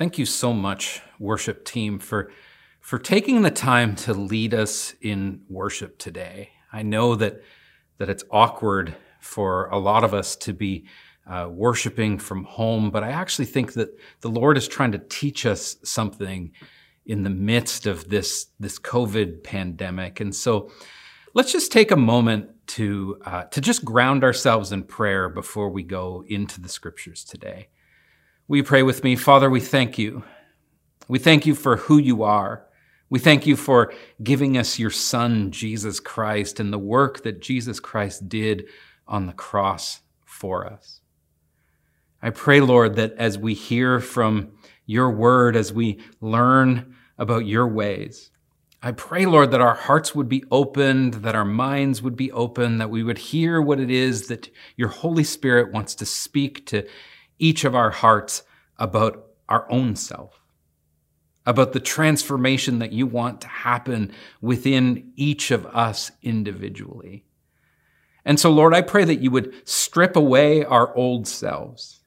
Thank you so much, worship team, for, for taking the time to lead us in worship today. I know that, that it's awkward for a lot of us to be uh, worshiping from home, but I actually think that the Lord is trying to teach us something in the midst of this, this COVID pandemic. And so let's just take a moment to, uh, to just ground ourselves in prayer before we go into the scriptures today. You pray with me? Father, we thank you. We thank you for who you are. We thank you for giving us your Son, Jesus Christ, and the work that Jesus Christ did on the cross for us. I pray, Lord, that as we hear from your word, as we learn about your ways, I pray, Lord, that our hearts would be opened, that our minds would be open, that we would hear what it is that your Holy Spirit wants to speak to each of our hearts about our own self, about the transformation that you want to happen within each of us individually. And so, Lord, I pray that you would strip away our old selves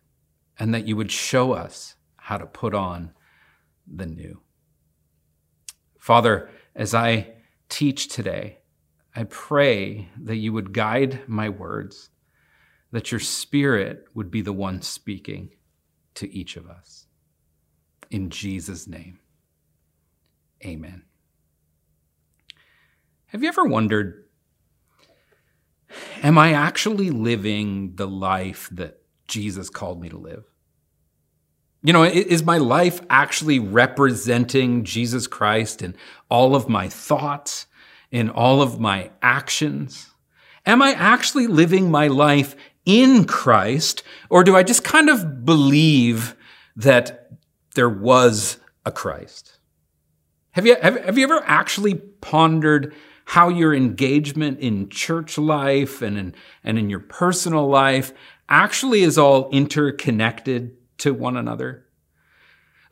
and that you would show us how to put on the new. Father, as I teach today, I pray that you would guide my words, that your spirit would be the one speaking to each of us. In Jesus' name, amen. Have you ever wondered, am I actually living the life that Jesus called me to live? You know, is my life actually representing Jesus Christ in all of my thoughts, in all of my actions? Am I actually living my life in Christ, or do I just kind of believe that there was a Christ? Have you, have, have you ever actually pondered how your engagement in church life and in, and in your personal life actually is all interconnected to one another.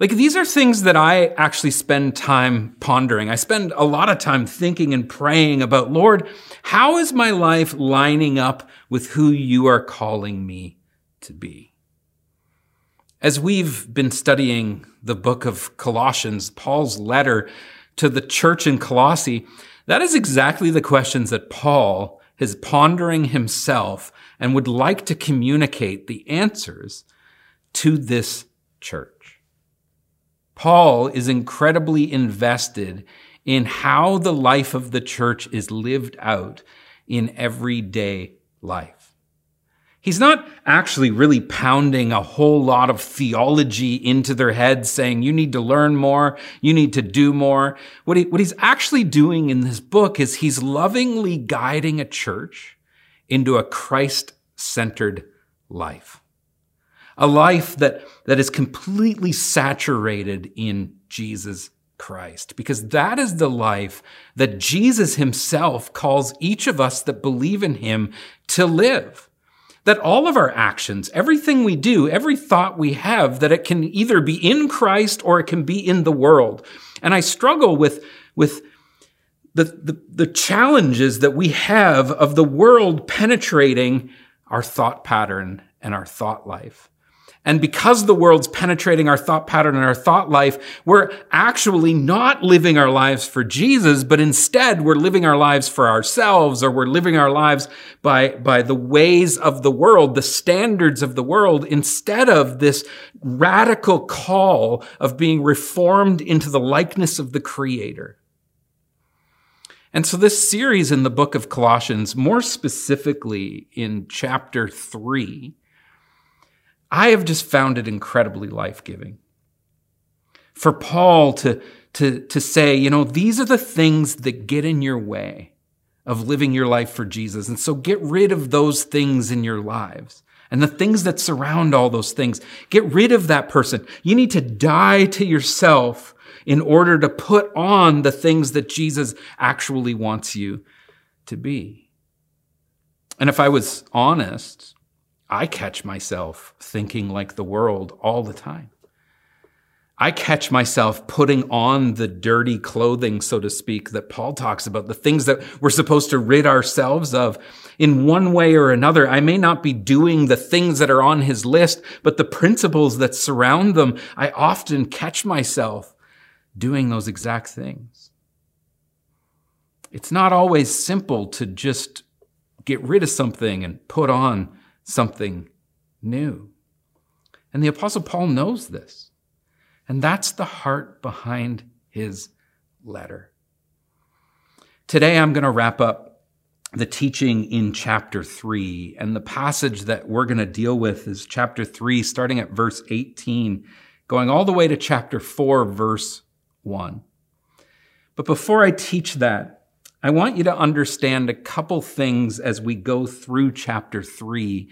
Like these are things that I actually spend time pondering. I spend a lot of time thinking and praying about, Lord, how is my life lining up with who you are calling me to be? As we've been studying the book of Colossians, Paul's letter to the church in Colossae, that is exactly the questions that Paul is pondering himself and would like to communicate the answers to this church. Paul is incredibly invested in how the life of the church is lived out in everyday life. He's not actually really pounding a whole lot of theology into their heads saying, you need to learn more, you need to do more. What, he, what he's actually doing in this book is he's lovingly guiding a church into a Christ centered life a life that, that is completely saturated in Jesus Christ, because that is the life that Jesus himself calls each of us that believe in him to live. That all of our actions, everything we do, every thought we have, that it can either be in Christ or it can be in the world. And I struggle with, with the, the, the challenges that we have of the world penetrating our thought pattern and our thought life. And because the world's penetrating our thought pattern and our thought life, we're actually not living our lives for Jesus, but instead we're living our lives for ourselves or we're living our lives by, by the ways of the world, the standards of the world, instead of this radical call of being reformed into the likeness of the Creator. And so this series in the book of Colossians, more specifically in chapter three, I have just found it incredibly life giving. For Paul to, to, to say, you know, these are the things that get in your way of living your life for Jesus. And so get rid of those things in your lives and the things that surround all those things. Get rid of that person. You need to die to yourself in order to put on the things that Jesus actually wants you to be. And if I was honest, I catch myself thinking like the world all the time. I catch myself putting on the dirty clothing, so to speak, that Paul talks about, the things that we're supposed to rid ourselves of in one way or another. I may not be doing the things that are on his list, but the principles that surround them, I often catch myself doing those exact things. It's not always simple to just get rid of something and put on something new. And the Apostle Paul knows this. And that's the heart behind his letter. Today, I'm going to wrap up the teaching in chapter 3. And the passage that we're going to deal with is chapter 3, starting at verse 18, going all the way to chapter 4, verse 1. But before I teach that, I want you to understand a couple things as we go through chapter 3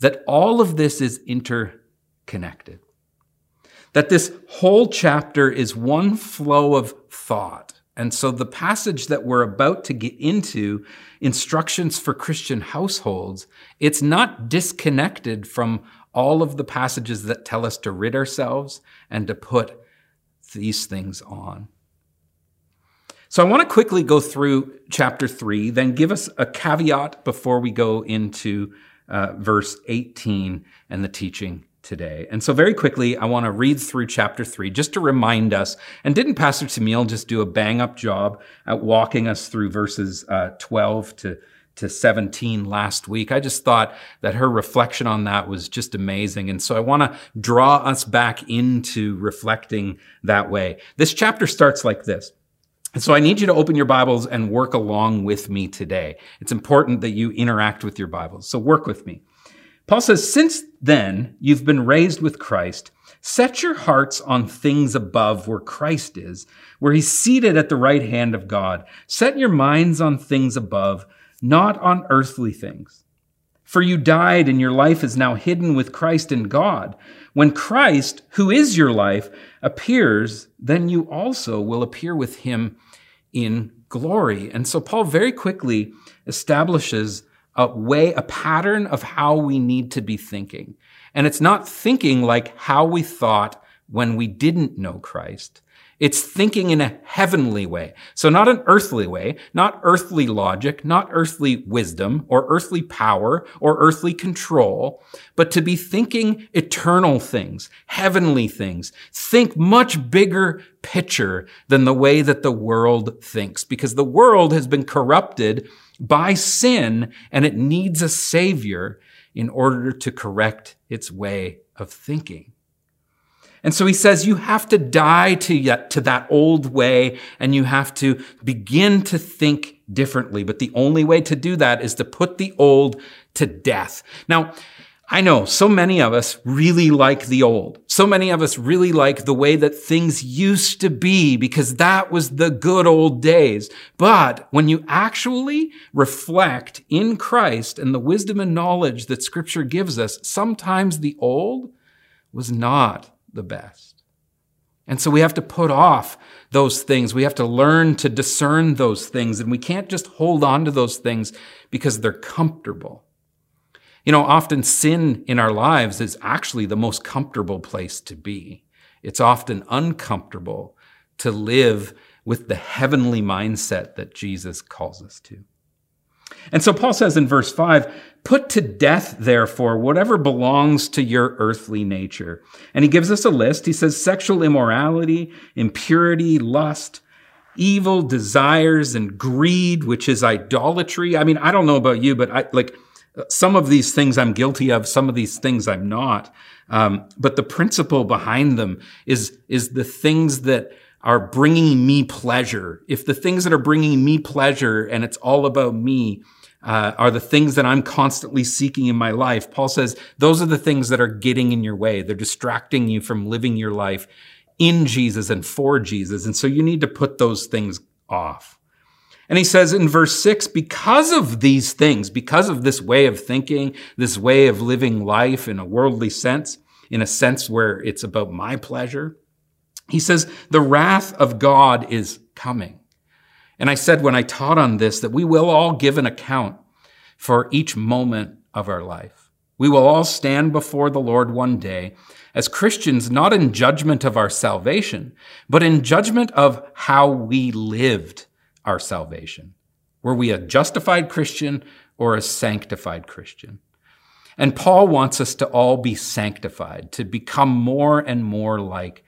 that all of this is interconnected that this whole chapter is one flow of thought. And so the passage that we're about to get into, instructions for Christian households, it's not disconnected from all of the passages that tell us to rid ourselves and to put these things on. So I want to quickly go through chapter three, then give us a caveat before we go into uh, verse 18 and the teaching today. And so very quickly, I want to read through chapter three just to remind us. And didn't Pastor Tamil just do a bang up job at walking us through verses uh, 12 to to 17 last week. I just thought that her reflection on that was just amazing. And so I want to draw us back into reflecting that way. This chapter starts like this. And so I need you to open your Bibles and work along with me today. It's important that you interact with your Bibles. So work with me. Paul says, Since then you've been raised with Christ, set your hearts on things above where Christ is, where he's seated at the right hand of God. Set your minds on things above, not on earthly things. For you died and your life is now hidden with Christ in God. When Christ, who is your life, appears, then you also will appear with him in glory. And so Paul very quickly establishes a way, a pattern of how we need to be thinking. And it's not thinking like how we thought when we didn't know Christ. It's thinking in a heavenly way. So not an earthly way, not earthly logic, not earthly wisdom or earthly power or earthly control, but to be thinking eternal things, heavenly things. Think much bigger picture than the way that the world thinks because the world has been corrupted by sin and it needs a savior in order to correct its way of thinking. And so he says you have to die to, to that old way and you have to begin to think differently. But the only way to do that is to put the old to death. Now, I know so many of us really like the old. So many of us really like the way that things used to be because that was the good old days. But when you actually reflect in Christ and the wisdom and knowledge that scripture gives us, sometimes the old was not the best. And so we have to put off those things. We have to learn to discern those things and we can't just hold on to those things because they're comfortable. You know, often sin in our lives is actually the most comfortable place to be. It's often uncomfortable to live with the heavenly mindset that Jesus calls us to. And so Paul says in verse 5 Put to death, therefore, whatever belongs to your earthly nature. And he gives us a list. He says sexual immorality, impurity, lust, evil desires, and greed, which is idolatry. I mean, I don't know about you, but I like some of these things I'm guilty of, some of these things I'm not. Um, but the principle behind them is, is the things that are bringing me pleasure. If the things that are bringing me pleasure and it's all about me, uh, are the things that I'm constantly seeking in my life. Paul says those are the things that are getting in your way. They're distracting you from living your life in Jesus and for Jesus. And so you need to put those things off. And he says in verse six, because of these things, because of this way of thinking, this way of living life in a worldly sense, in a sense where it's about my pleasure, he says, the wrath of God is coming. And I said when I taught on this that we will all give an account for each moment of our life. We will all stand before the Lord one day as Christians, not in judgment of our salvation, but in judgment of how we lived our salvation. Were we a justified Christian or a sanctified Christian? And Paul wants us to all be sanctified, to become more and more like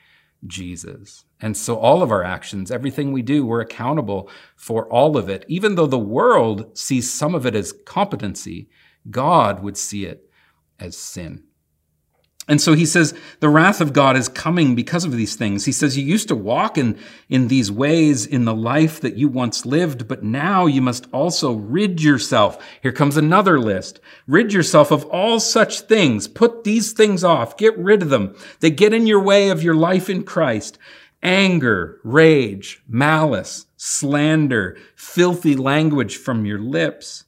Jesus. And so all of our actions, everything we do, we're accountable for all of it. Even though the world sees some of it as competency, God would see it as sin. And so he says, the wrath of God is coming because of these things. He says, you used to walk in, in these ways in the life that you once lived, but now you must also rid yourself. Here comes another list. Rid yourself of all such things. Put these things off. Get rid of them. They get in your way of your life in Christ. Anger, rage, malice, slander, filthy language from your lips.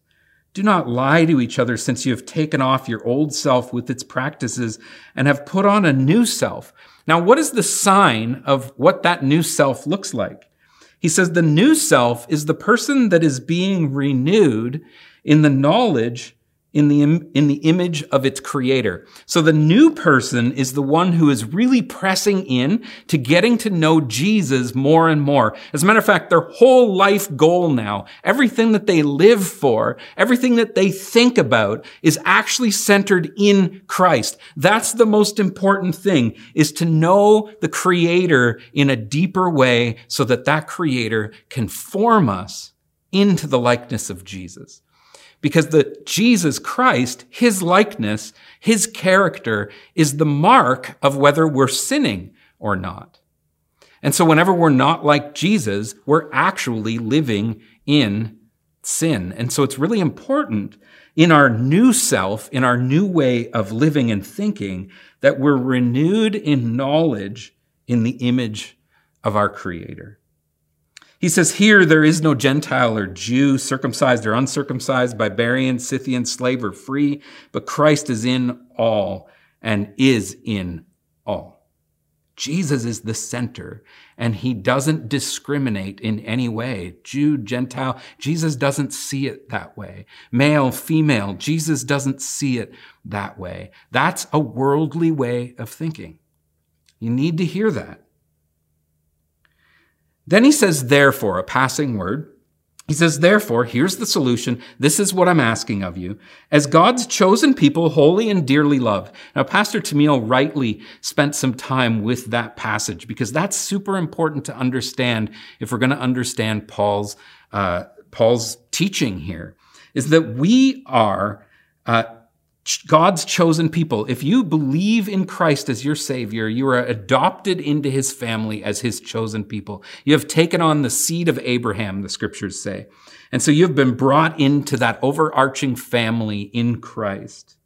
Do not lie to each other since you have taken off your old self with its practices and have put on a new self. Now, what is the sign of what that new self looks like? He says the new self is the person that is being renewed in the knowledge in the, in the image of its creator. So the new person is the one who is really pressing in to getting to know Jesus more and more. As a matter of fact, their whole life goal now, everything that they live for, everything that they think about is actually centered in Christ. That's the most important thing is to know the creator in a deeper way so that that creator can form us into the likeness of Jesus because the Jesus Christ, his likeness, his character is the mark of whether we're sinning or not. And so whenever we're not like Jesus, we're actually living in sin. And so it's really important in our new self, in our new way of living and thinking, that we're renewed in knowledge in the image of our Creator. He says, Here there is no Gentile or Jew, circumcised or uncircumcised, barbarian, Scythian, slave or free, but Christ is in all and is in all. Jesus is the center and he doesn't discriminate in any way. Jew, Gentile, Jesus doesn't see it that way. Male, female, Jesus doesn't see it that way. That's a worldly way of thinking. You need to hear that. Then he says, therefore, a passing word. He says, therefore, here's the solution. This is what I'm asking of you. As God's chosen people, holy and dearly loved. Now, Pastor Tamil rightly spent some time with that passage because that's super important to understand if we're going to understand Paul's, uh, Paul's teaching here, is that we are, uh, God's chosen people. If you believe in Christ as your Savior, you are adopted into His family as His chosen people. You have taken on the seed of Abraham, the scriptures say. And so you have been brought into that overarching family in Christ.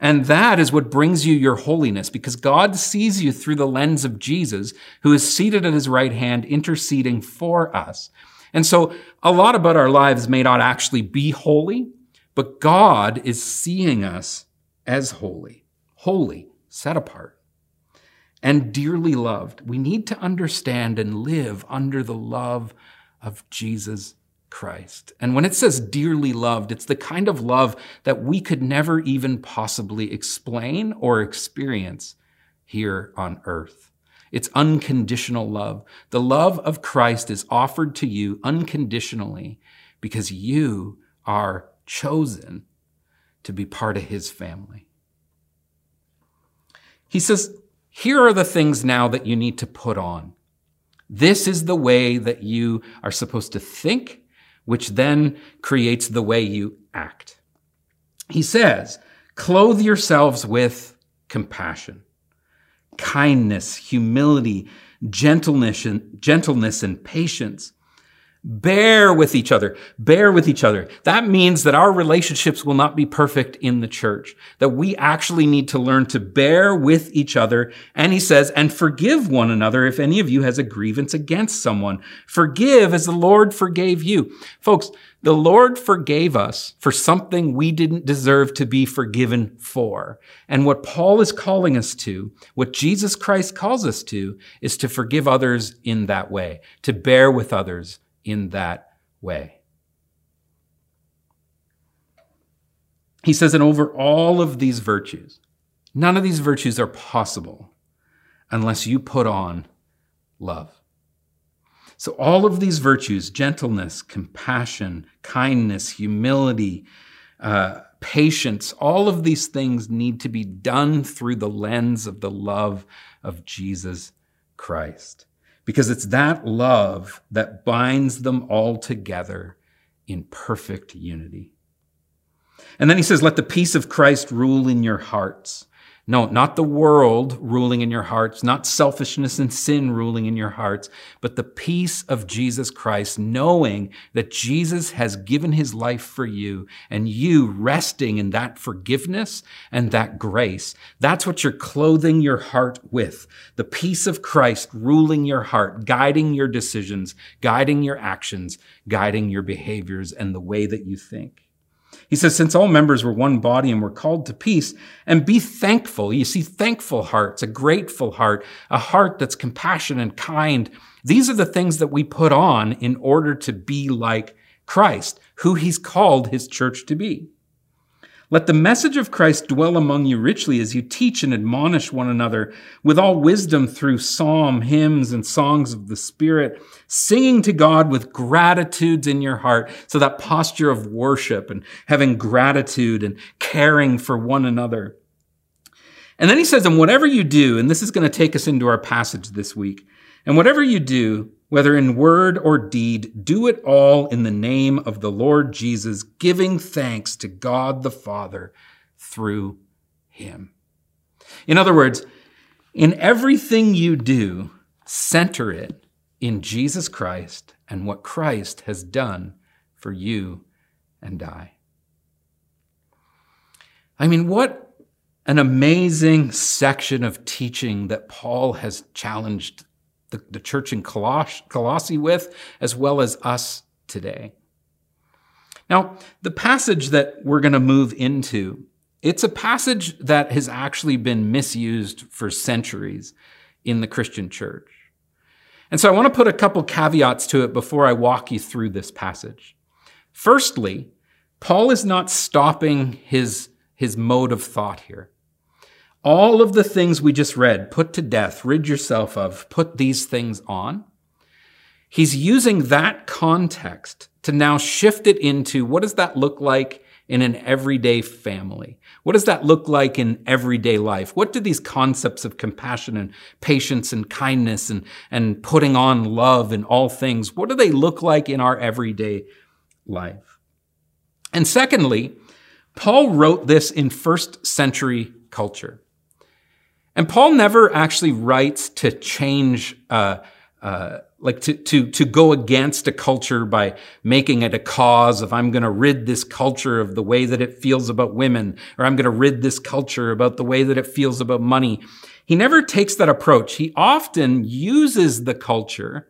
And that is what brings you your holiness because God sees you through the lens of Jesus, who is seated at His right hand, interceding for us. And so a lot about our lives may not actually be holy, but God is seeing us as holy, holy, set apart, and dearly loved. We need to understand and live under the love of Jesus Christ. And when it says dearly loved, it's the kind of love that we could never even possibly explain or experience here on earth. It's unconditional love. The love of Christ is offered to you unconditionally because you are chosen to be part of his family. He says, here are the things now that you need to put on. This is the way that you are supposed to think, which then creates the way you act. He says, clothe yourselves with compassion, kindness, humility, gentleness, and, gentleness and patience Bear with each other. Bear with each other. That means that our relationships will not be perfect in the church, that we actually need to learn to bear with each other. And he says, and forgive one another if any of you has a grievance against someone. Forgive as the Lord forgave you. Folks, the Lord forgave us for something we didn't deserve to be forgiven for. And what Paul is calling us to, what Jesus Christ calls us to, is to forgive others in that way, to bear with others in that way. He says, and over all of these virtues, none of these virtues are possible unless you put on love. So, all of these virtues gentleness, compassion, kindness, humility, uh, patience all of these things need to be done through the lens of the love of Jesus Christ. Because it's that love that binds them all together in perfect unity. And then he says, Let the peace of Christ rule in your hearts no, not the world ruling in your hearts, not selfishness and sin ruling in your hearts, but the peace of Jesus Christ, knowing that Jesus has given his life for you and you resting in that forgiveness and that grace. That's what you're clothing your heart with. The peace of Christ ruling your heart, guiding your decisions, guiding your actions, guiding your behaviors and the way that you think. He says, since all members were one body and were called to peace, and be thankful. You see, thankful hearts, a grateful heart, a heart that's compassionate and kind. These are the things that we put on in order to be like Christ, who he's called his church to be. Let the message of Christ dwell among you richly as you teach and admonish one another with all wisdom through psalm, hymns, and songs of the Spirit, singing to God with gratitudes in your heart. So that posture of worship and having gratitude and caring for one another. And then he says, and whatever you do, and this is going to take us into our passage this week, and whatever you do, whether in word or deed, do it all in the name of the Lord Jesus, giving thanks to God the Father through him. In other words, in everything you do, center it in Jesus Christ and what Christ has done for you and I. I mean, what an amazing section of teaching that Paul has challenged the, the church in Coloss- Colossae with, as well as us today. Now, the passage that we're going to move into, it's a passage that has actually been misused for centuries in the Christian church. And so I want to put a couple caveats to it before I walk you through this passage. Firstly, Paul is not stopping his, his mode of thought here. All of the things we just read, put to death, rid yourself of, put these things on. He's using that context to now shift it into what does that look like in an everyday family? What does that look like in everyday life? What do these concepts of compassion and patience and kindness and, and putting on love and all things, what do they look like in our everyday life? And secondly, Paul wrote this in first century culture. And Paul never actually writes to change, uh, uh, like to, to, to go against a culture by making it a cause of I'm going to rid this culture of the way that it feels about women, or I'm going to rid this culture about the way that it feels about money. He never takes that approach. He often uses the culture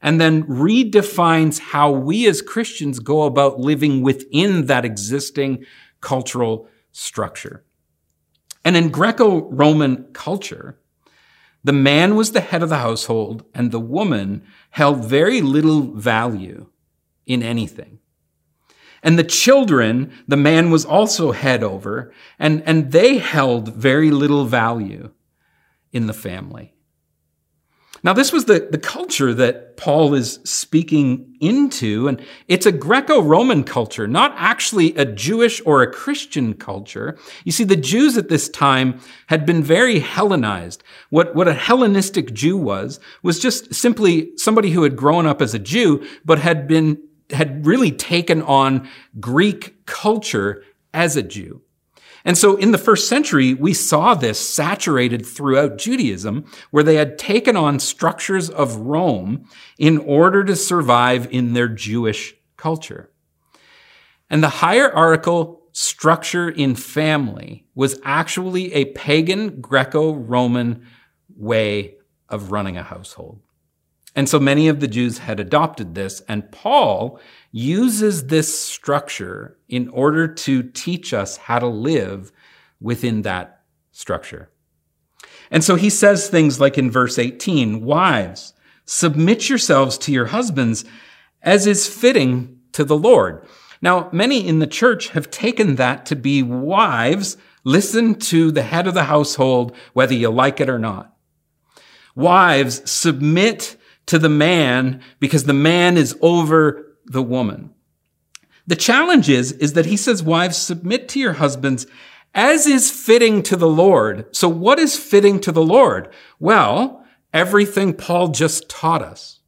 and then redefines how we as Christians go about living within that existing cultural structure. And in Greco Roman culture, the man was the head of the household and the woman held very little value in anything. And the children, the man was also head over, and, and they held very little value in the family. Now, this was the, the culture that Paul is speaking into, and it's a Greco Roman culture, not actually a Jewish or a Christian culture. You see, the Jews at this time had been very Hellenized. What, what a Hellenistic Jew was, was just simply somebody who had grown up as a Jew, but had been, had really taken on Greek culture as a Jew. And so in the first century, we saw this saturated throughout Judaism, where they had taken on structures of Rome in order to survive in their Jewish culture. And the hierarchical structure in family was actually a pagan Greco-Roman way of running a household. And so many of the Jews had adopted this, and Paul uses this structure in order to teach us how to live within that structure. And so he says things like in verse 18, wives, submit yourselves to your husbands as is fitting to the Lord. Now, many in the church have taken that to be wives, listen to the head of the household, whether you like it or not. Wives, submit to the man because the man is over the woman. The challenge is, is that he says, wives, submit to your husbands as is fitting to the Lord. So what is fitting to the Lord? Well, everything Paul just taught us.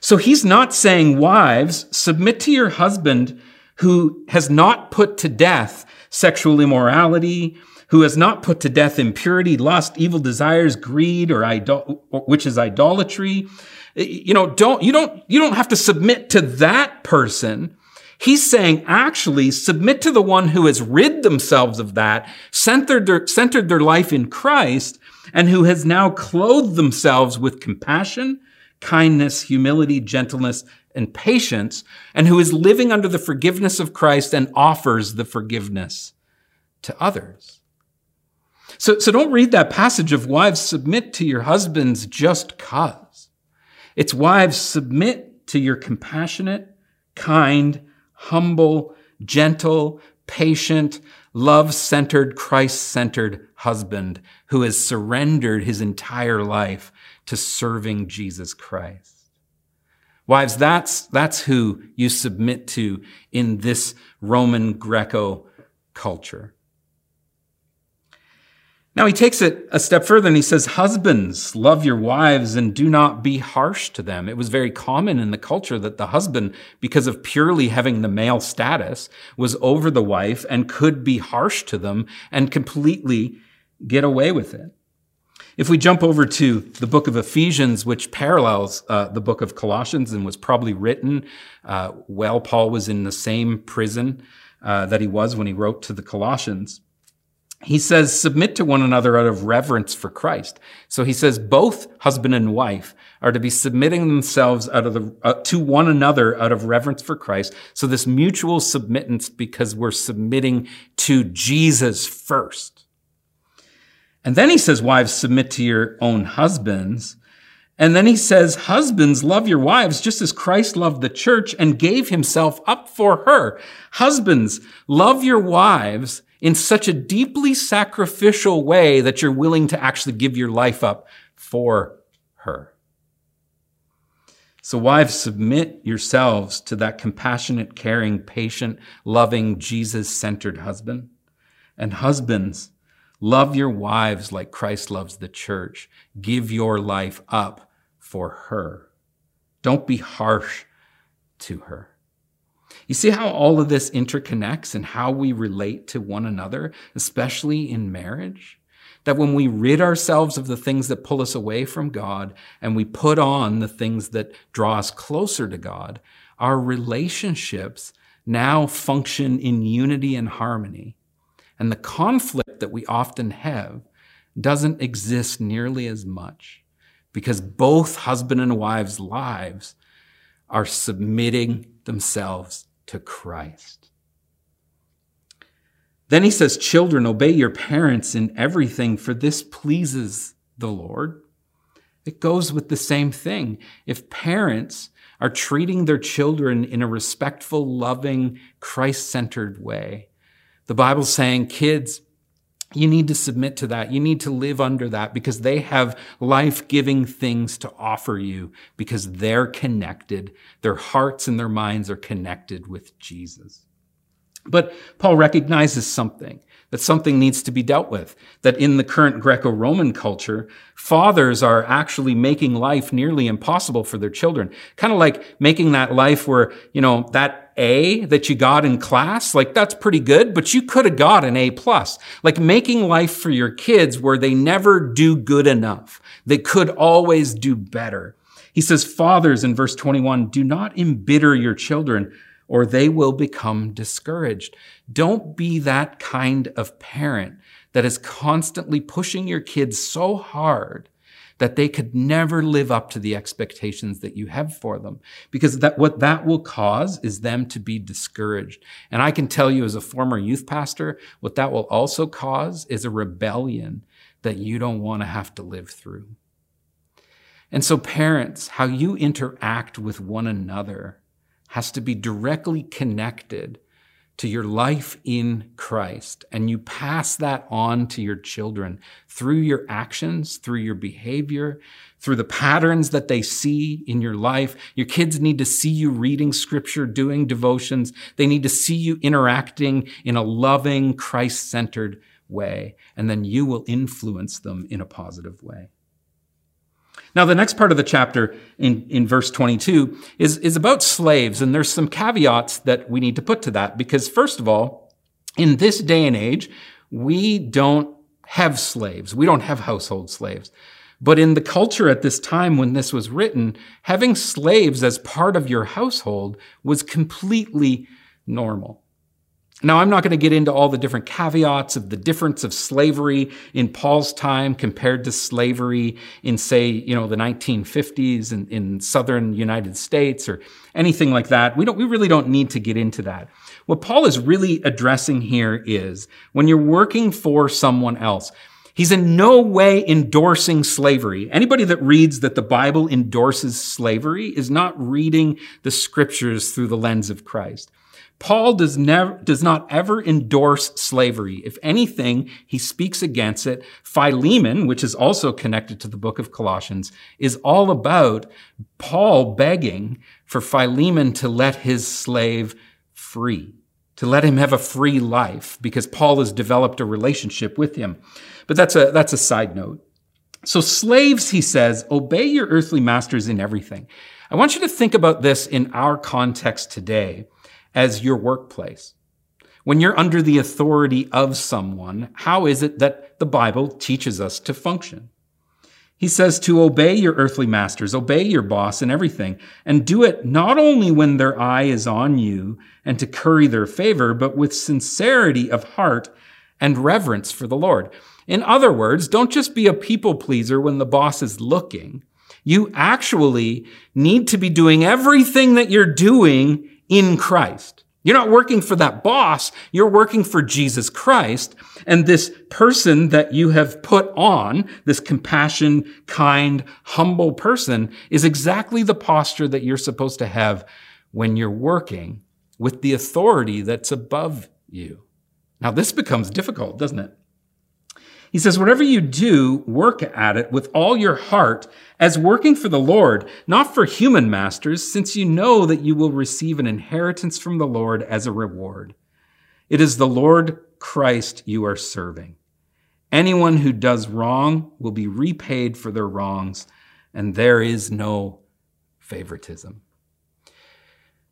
So he's not saying, wives, submit to your husband who has not put to death sexual immorality, who has not put to death impurity, lust, evil desires, greed, or idol- which is idolatry. You know, don't, you don't, you don't have to submit to that person. He's saying actually submit to the one who has rid themselves of that, centered their, centered their life in Christ, and who has now clothed themselves with compassion, kindness, humility, gentleness, and patience, and who is living under the forgiveness of Christ and offers the forgiveness to others. So, so don't read that passage of wives submit to your husbands just cause. It's wives submit to your compassionate, kind, humble, gentle, patient, love centered, Christ centered husband who has surrendered his entire life to serving Jesus Christ. Wives, that's, that's who you submit to in this Roman Greco culture. Now he takes it a step further and he says, Husbands, love your wives and do not be harsh to them. It was very common in the culture that the husband, because of purely having the male status, was over the wife and could be harsh to them and completely get away with it. If we jump over to the book of Ephesians, which parallels uh, the book of Colossians and was probably written uh, while Paul was in the same prison uh, that he was when he wrote to the Colossians, he says, submit to one another out of reverence for Christ. So he says both husband and wife are to be submitting themselves out of the, uh, to one another out of reverence for Christ. So this mutual submittance because we're submitting to Jesus first. And then he says, wives, submit to your own husbands. And then he says, husbands, love your wives just as Christ loved the church and gave himself up for her. Husbands, love your wives in such a deeply sacrificial way that you're willing to actually give your life up for her. So wives, submit yourselves to that compassionate, caring, patient, loving, Jesus-centered husband. And husbands, love your wives like Christ loves the church. Give your life up for her. Don't be harsh to her. You see how all of this interconnects and how we relate to one another, especially in marriage? That when we rid ourselves of the things that pull us away from God and we put on the things that draw us closer to God, our relationships now function in unity and harmony. And the conflict that we often have doesn't exist nearly as much because both husband and wives' lives are submitting themselves to Christ. Then he says, Children, obey your parents in everything, for this pleases the Lord. It goes with the same thing. If parents are treating their children in a respectful, loving, Christ centered way, the Bible's saying, Kids, you need to submit to that. You need to live under that because they have life giving things to offer you because they're connected. Their hearts and their minds are connected with Jesus. But Paul recognizes something that something needs to be dealt with. That in the current Greco-Roman culture, fathers are actually making life nearly impossible for their children. Kind of like making that life where, you know, that A that you got in class, like that's pretty good, but you could have got an A plus. Like making life for your kids where they never do good enough. They could always do better. He says, fathers in verse 21, do not embitter your children or they will become discouraged. Don't be that kind of parent that is constantly pushing your kids so hard that they could never live up to the expectations that you have for them. Because that, what that will cause is them to be discouraged. And I can tell you as a former youth pastor, what that will also cause is a rebellion that you don't want to have to live through. And so parents, how you interact with one another has to be directly connected to your life in Christ. And you pass that on to your children through your actions, through your behavior, through the patterns that they see in your life. Your kids need to see you reading scripture, doing devotions. They need to see you interacting in a loving, Christ centered way. And then you will influence them in a positive way. Now, the next part of the chapter in, in verse 22 is, is about slaves, and there's some caveats that we need to put to that because, first of all, in this day and age, we don't have slaves. We don't have household slaves. But in the culture at this time when this was written, having slaves as part of your household was completely normal. Now, I'm not going to get into all the different caveats of the difference of slavery in Paul's time compared to slavery in, say, you know, the 1950s in, in southern United States or anything like that. We don't, we really don't need to get into that. What Paul is really addressing here is when you're working for someone else, He's in no way endorsing slavery. Anybody that reads that the Bible endorses slavery is not reading the scriptures through the lens of Christ. Paul does never, does not ever endorse slavery. If anything, he speaks against it. Philemon, which is also connected to the book of Colossians, is all about Paul begging for Philemon to let his slave free, to let him have a free life because Paul has developed a relationship with him. But that's a, that's a side note. So slaves, he says, obey your earthly masters in everything. I want you to think about this in our context today as your workplace? When you're under the authority of someone, how is it that the Bible teaches us to function? He says to obey your earthly masters, obey your boss and everything, and do it not only when their eye is on you and to curry their favor, but with sincerity of heart and reverence for the Lord. In other words, don't just be a people pleaser when the boss is looking. You actually need to be doing everything that you're doing in Christ. You're not working for that boss. You're working for Jesus Christ. And this person that you have put on, this compassion, kind, humble person is exactly the posture that you're supposed to have when you're working with the authority that's above you. Now this becomes difficult, doesn't it? He says, whatever you do, work at it with all your heart as working for the Lord, not for human masters, since you know that you will receive an inheritance from the Lord as a reward. It is the Lord Christ you are serving. Anyone who does wrong will be repaid for their wrongs, and there is no favoritism.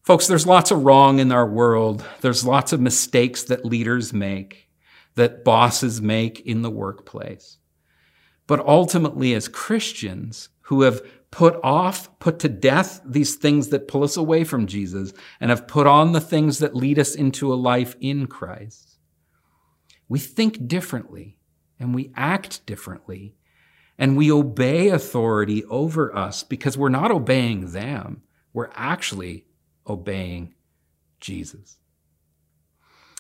Folks, there's lots of wrong in our world. There's lots of mistakes that leaders make that bosses make in the workplace. But ultimately, as Christians who have put off, put to death these things that pull us away from Jesus and have put on the things that lead us into a life in Christ, we think differently and we act differently and we obey authority over us because we're not obeying them. We're actually obeying Jesus.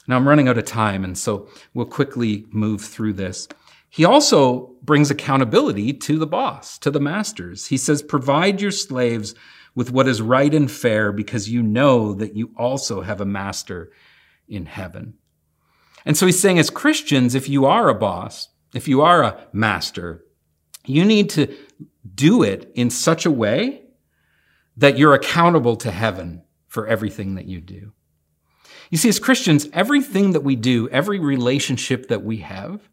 Now I'm running out of time, and so we'll quickly move through this. He also brings accountability to the boss, to the masters. He says, provide your slaves with what is right and fair because you know that you also have a master in heaven. And so he's saying, as Christians, if you are a boss, if you are a master, you need to do it in such a way that you're accountable to heaven for everything that you do. You see, as Christians, everything that we do, every relationship that we have,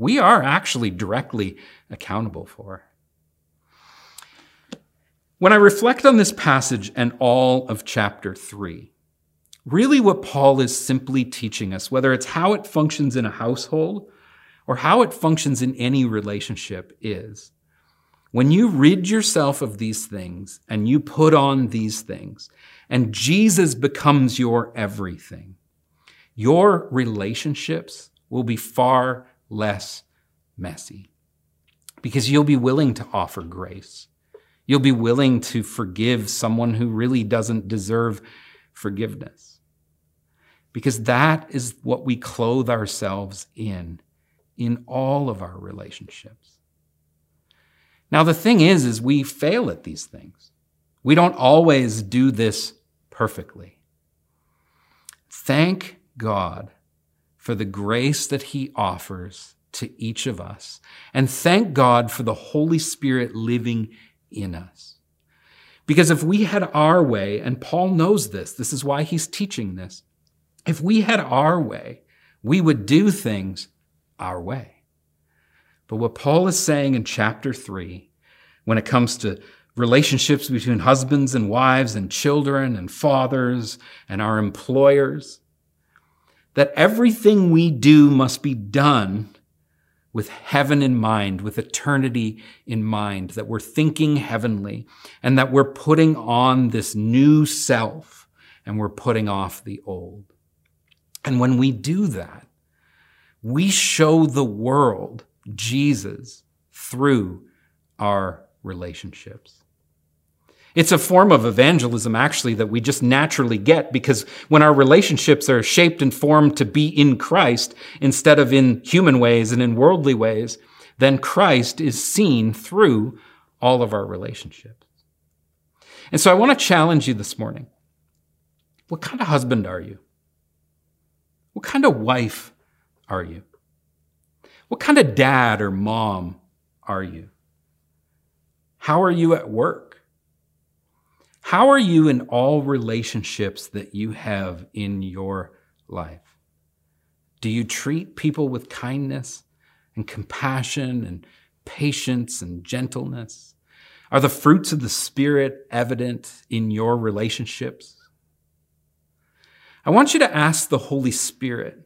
we are actually directly accountable for. When I reflect on this passage and all of chapter 3, really what Paul is simply teaching us, whether it's how it functions in a household or how it functions in any relationship, is when you rid yourself of these things and you put on these things, and Jesus becomes your everything, your relationships will be far less messy because you'll be willing to offer grace. You'll be willing to forgive someone who really doesn't deserve forgiveness. Because that is what we clothe ourselves in, in all of our relationships. Now, the thing is, is we fail at these things. We don't always do this perfectly. Thank God for the grace that He offers to each of us. And thank God for the Holy Spirit living in us. Because if we had our way, and Paul knows this, this is why he's teaching this. If we had our way, we would do things our way. But what Paul is saying in chapter three, when it comes to relationships between husbands and wives and children and fathers and our employers, that everything we do must be done with heaven in mind, with eternity in mind, that we're thinking heavenly and that we're putting on this new self and we're putting off the old. And when we do that, we show the world Jesus through our relationships. It's a form of evangelism, actually, that we just naturally get because when our relationships are shaped and formed to be in Christ instead of in human ways and in worldly ways, then Christ is seen through all of our relationships. And so I want to challenge you this morning. What kind of husband are you? What kind of wife are you? What kind of dad or mom are you? How are you at work? How are you in all relationships that you have in your life? Do you treat people with kindness and compassion and patience and gentleness? Are the fruits of the Spirit evident in your relationships? I want you to ask the Holy Spirit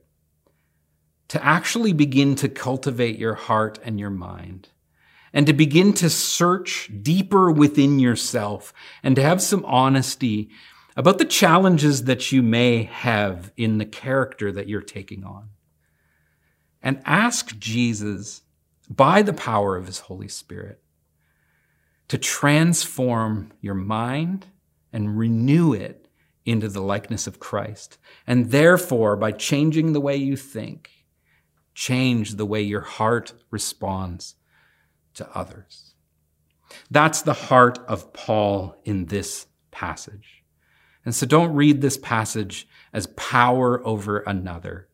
to actually begin to cultivate your heart and your mind and to begin to search deeper within yourself and to have some honesty about the challenges that you may have in the character that you're taking on. And ask Jesus, by the power of his Holy Spirit, to transform your mind and renew it into the likeness of Christ. And therefore, by changing the way you think, change the way your heart responds to others. That's the heart of Paul in this passage. And so don't read this passage as power over another.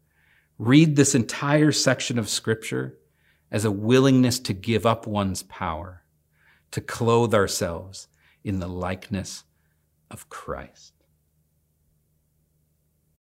Read this entire section of scripture as a willingness to give up one's power, to clothe ourselves in the likeness of Christ.